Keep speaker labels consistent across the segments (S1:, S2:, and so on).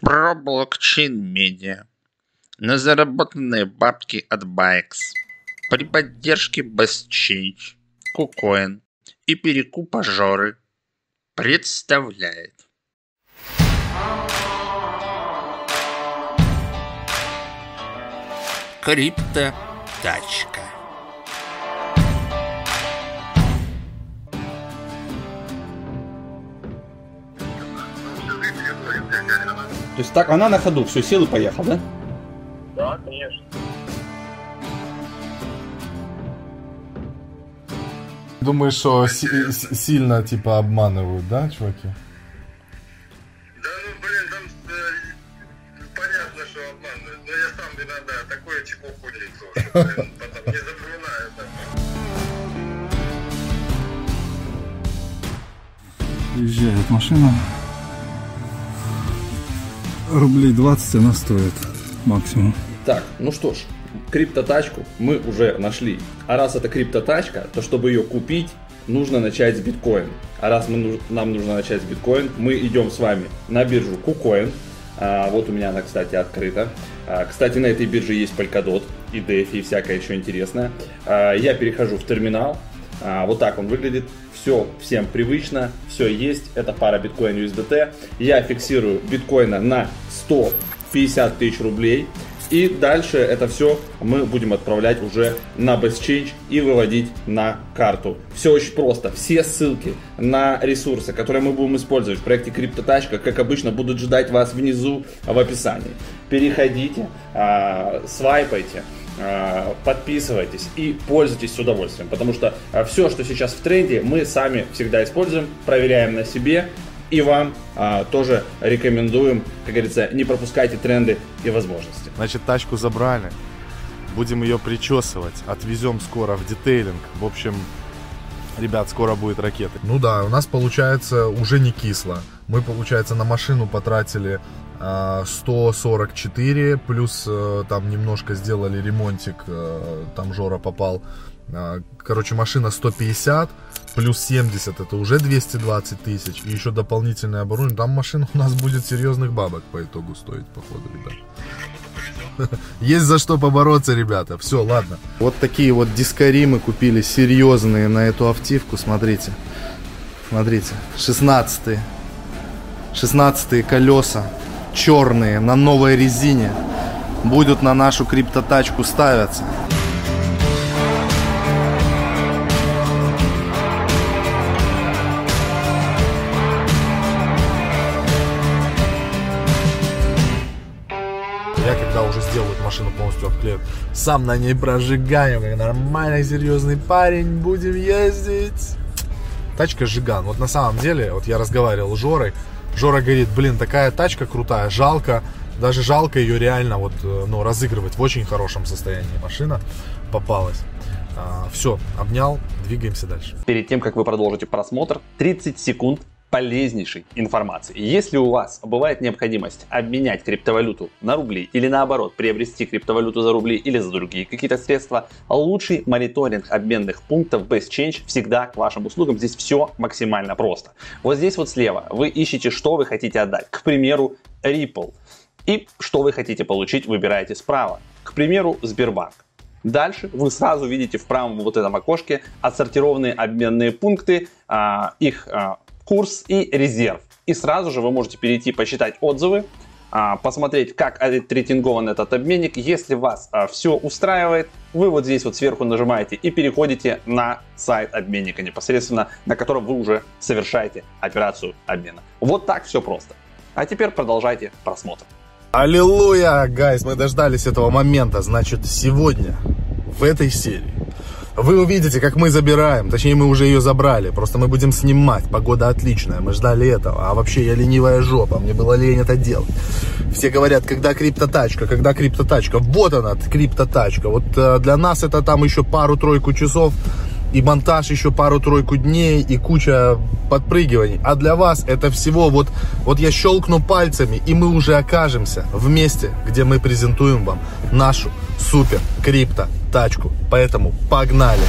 S1: Про блокчейн медиа. На заработанные бабки от Байкс. При поддержке BestChange, KuCoin и перекупа Жоры представляет. Крипто тачка.
S2: То есть так, она на ходу, все, сел и поехал, да?
S3: Да, конечно.
S4: Думаешь, что си- си- сильно типа обманывают, да, чуваки?
S3: Да ну, блин, там э, понятно, что обманывают. Но я сам иногда такое чепуху что, блин, потом не запоминаю. это.
S5: Приезжает машина. Рублей 20 она стоит максимум.
S2: Так, ну что ж, криптотачку мы уже нашли. А раз это криптотачка, то чтобы ее купить, нужно начать с биткоин. А раз мы, нам нужно начать с биткоин, мы идем с вами на биржу KuCoin. А, вот у меня она, кстати, открыта. А, кстати, на этой бирже есть Polkadot и DeFi и всякое еще интересное. А, я перехожу в терминал. А, вот так он выглядит. Все всем привычно, все есть. Это пара биткоин USDT. Я фиксирую биткоина на 150 тысяч рублей. И дальше это все мы будем отправлять уже на BestChange и выводить на карту. Все очень просто. Все ссылки на ресурсы, которые мы будем использовать в проекте Криптотачка, как обычно, будут ждать вас внизу в описании. Переходите, а, свайпайте, подписывайтесь и пользуйтесь с удовольствием, потому что все, что сейчас в тренде, мы сами всегда используем, проверяем на себе и вам а, тоже рекомендуем, как говорится, не пропускайте тренды и возможности.
S4: Значит, тачку забрали. Будем ее причесывать. Отвезем скоро в детейлинг. В общем, ребят, скоро будет ракета. Ну да, у нас получается уже не кисло. Мы, получается, на машину потратили а, 144, плюс э, там немножко сделали ремонтик, э, там Жора попал. Короче, машина 150, плюс 70, это уже 220 тысяч. И еще дополнительное оборудование. Там машина у нас будет серьезных бабок по итогу стоить, походу, ребят. Есть за что побороться, ребята. Все, ладно. Вот такие вот дискари мы купили серьезные на эту автивку. Смотрите. Смотрите. 16 16 колеса. Черные, на новой резине. Будут на нашу криптотачку ставиться. Я когда уже сделают машину полностью обклеят, сам на ней прожигаю, как нормальный серьезный парень, будем ездить. Тачка Жиган. Вот на самом деле, вот я разговаривал с Жорой, Жора говорит, блин, такая тачка крутая, жалко, даже жалко ее реально вот, э, ну, разыгрывать в очень хорошем состоянии. Машина попалась. все, обнял, двигаемся дальше.
S2: Перед тем, как вы продолжите просмотр, 30 секунд полезнейшей информации. Если у вас бывает необходимость обменять криптовалюту на рубли или наоборот приобрести криптовалюту за рубли или за другие какие-то средства, лучший мониторинг обменных пунктов BestChange всегда к вашим услугам. Здесь все максимально просто. Вот здесь вот слева вы ищете, что вы хотите отдать. К примеру, Ripple. И что вы хотите получить, выбираете справа. К примеру, Сбербанк. Дальше вы сразу видите в правом вот этом окошке отсортированные обменные пункты, а, их а, курс и резерв. И сразу же вы можете перейти посчитать отзывы, а, посмотреть, как отрейтингован этот обменник. Если вас все устраивает, вы вот здесь вот сверху нажимаете и переходите на сайт обменника непосредственно, на котором вы уже совершаете операцию обмена. Вот так все просто. А теперь продолжайте просмотр.
S4: Аллилуйя, гайс, мы дождались этого момента. Значит, сегодня, в этой серии, вы увидите, как мы забираем, точнее, мы уже ее забрали, просто мы будем снимать, погода отличная, мы ждали этого, а вообще я ленивая жопа, мне было лень это делать. Все говорят, когда криптотачка, когда криптотачка, вот она, криптотачка, вот э, для нас это там еще пару-тройку часов, и монтаж еще пару-тройку дней, и куча подпрыгиваний. А для вас это всего вот, вот я щелкну пальцами, и мы уже окажемся в месте, где мы презентуем вам нашу супер крипто тачку. Поэтому погнали!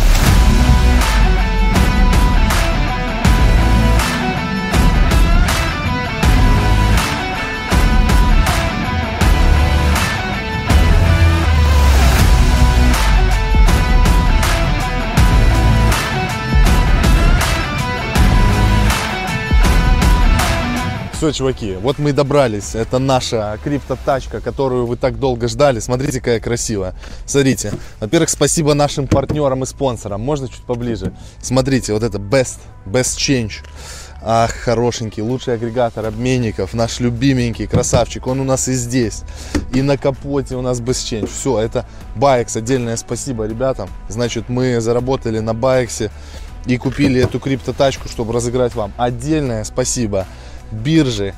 S4: Все, чуваки, вот мы и добрались. Это наша криптотачка, которую вы так долго ждали. Смотрите, какая красивая. Смотрите. Во-первых, спасибо нашим партнерам и спонсорам. Можно чуть поближе? Смотрите, вот это Best, Best Change. Ах, хорошенький, лучший агрегатор обменников, наш любименький красавчик. Он у нас и здесь, и на капоте у нас Best Change. Все, это Байекс. Отдельное спасибо ребятам. Значит, мы заработали на Байексе и купили эту криптотачку, чтобы разыграть вам. Отдельное спасибо биржи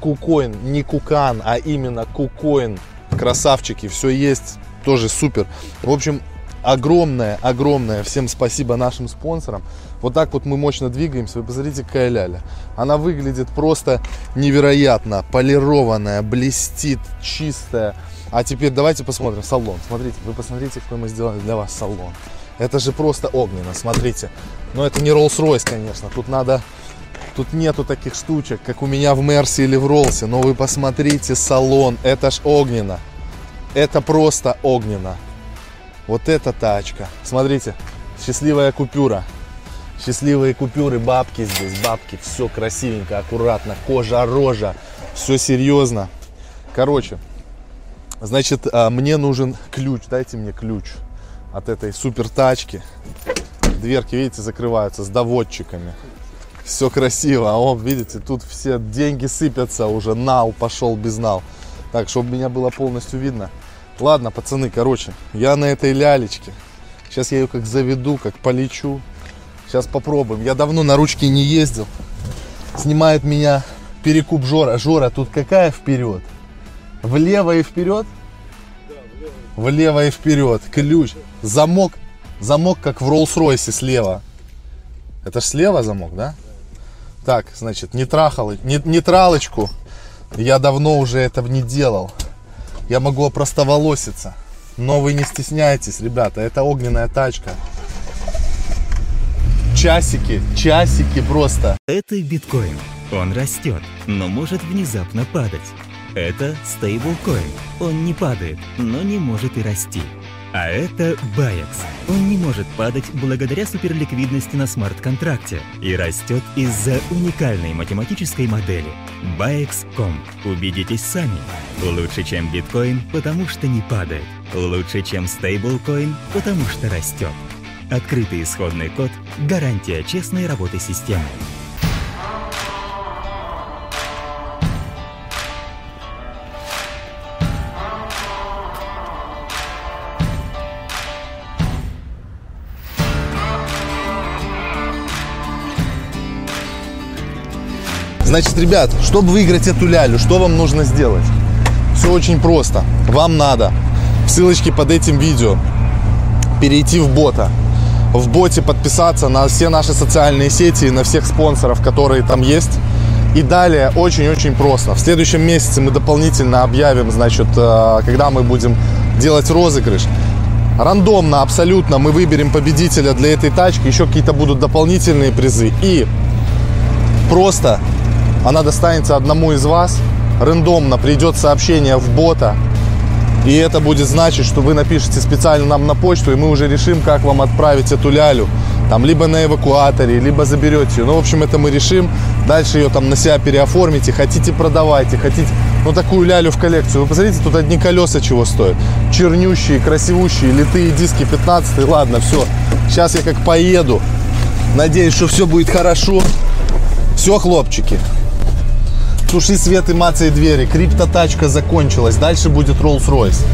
S4: Кукоин, не Кукан, а именно Кукоин. Красавчики, все есть, тоже супер. В общем, огромное, огромное всем спасибо нашим спонсорам. Вот так вот мы мощно двигаемся. Вы посмотрите, какая ляля. Она выглядит просто невероятно. Полированная, блестит, чистая. А теперь давайте посмотрим салон. Смотрите, вы посмотрите, какой мы сделали для вас салон. Это же просто огненно, смотрите. Но это не Rolls-Royce, конечно. Тут надо... Тут нету таких штучек, как у меня в Мерсе или в Роллсе. Но вы посмотрите салон. Это ж огненно. Это просто огненно. Вот эта тачка. Смотрите, счастливая купюра. Счастливые купюры, бабки здесь, бабки. Все красивенько, аккуратно. Кожа, рожа. Все серьезно. Короче, значит, а, мне нужен ключ. Дайте мне ключ от этой супер тачки. Дверки, видите, закрываются с доводчиками. Все красиво. А он, видите, тут все деньги сыпятся уже. Нал пошел без нал. Так, чтобы меня было полностью видно. Ладно, пацаны, короче, я на этой лялечке. Сейчас я ее как заведу, как полечу. Сейчас попробуем. Я давно на ручке не ездил. Снимает меня перекуп Жора. Жора, тут какая вперед? Влево и вперед? Влево и вперед. Ключ. Замок. Замок, как в Роллс-Ройсе слева. Это ж слева замок, да? Так, значит, не трахал, не, нейтралочку. Я давно уже этого не делал. Я могу опростоволоситься. Но вы не стесняйтесь, ребята, это огненная тачка. Часики, часики просто.
S6: Это биткоин. Он растет, но может внезапно падать. Это стейблкоин. Он не падает, но не может и расти. А это BAEX. Он не может падать благодаря суперликвидности на смарт-контракте и растет из-за уникальной математической модели. BAEX.com. Убедитесь сами. Лучше, чем биткоин, потому что не падает. Лучше, чем стейблкоин, потому что растет. Открытый исходный код – гарантия честной работы системы.
S4: Значит, ребят, чтобы выиграть эту лялю, что вам нужно сделать? Все очень просто. Вам надо в ссылочке под этим видео перейти в бота. В боте подписаться на все наши социальные сети и на всех спонсоров, которые там есть. И далее очень-очень просто. В следующем месяце мы дополнительно объявим, значит, э, когда мы будем делать розыгрыш. Рандомно абсолютно мы выберем победителя для этой тачки. Еще какие-то будут дополнительные призы. И просто она достанется одному из вас. Рандомно придет сообщение в бота. И это будет значить, что вы напишите специально нам на почту, и мы уже решим, как вам отправить эту лялю. Там либо на эвакуаторе, либо заберете ее. Ну, в общем, это мы решим. Дальше ее там на себя переоформите. Хотите, продавайте. Хотите, ну, такую лялю в коллекцию. Вы посмотрите, тут одни колеса чего стоят. Чернющие, красивущие, литые диски 15 Ладно, все. Сейчас я как поеду. Надеюсь, что все будет хорошо. Все, хлопчики. Туши свет и мацай двери. Криптотачка закончилась. Дальше будет Rolls-Royce.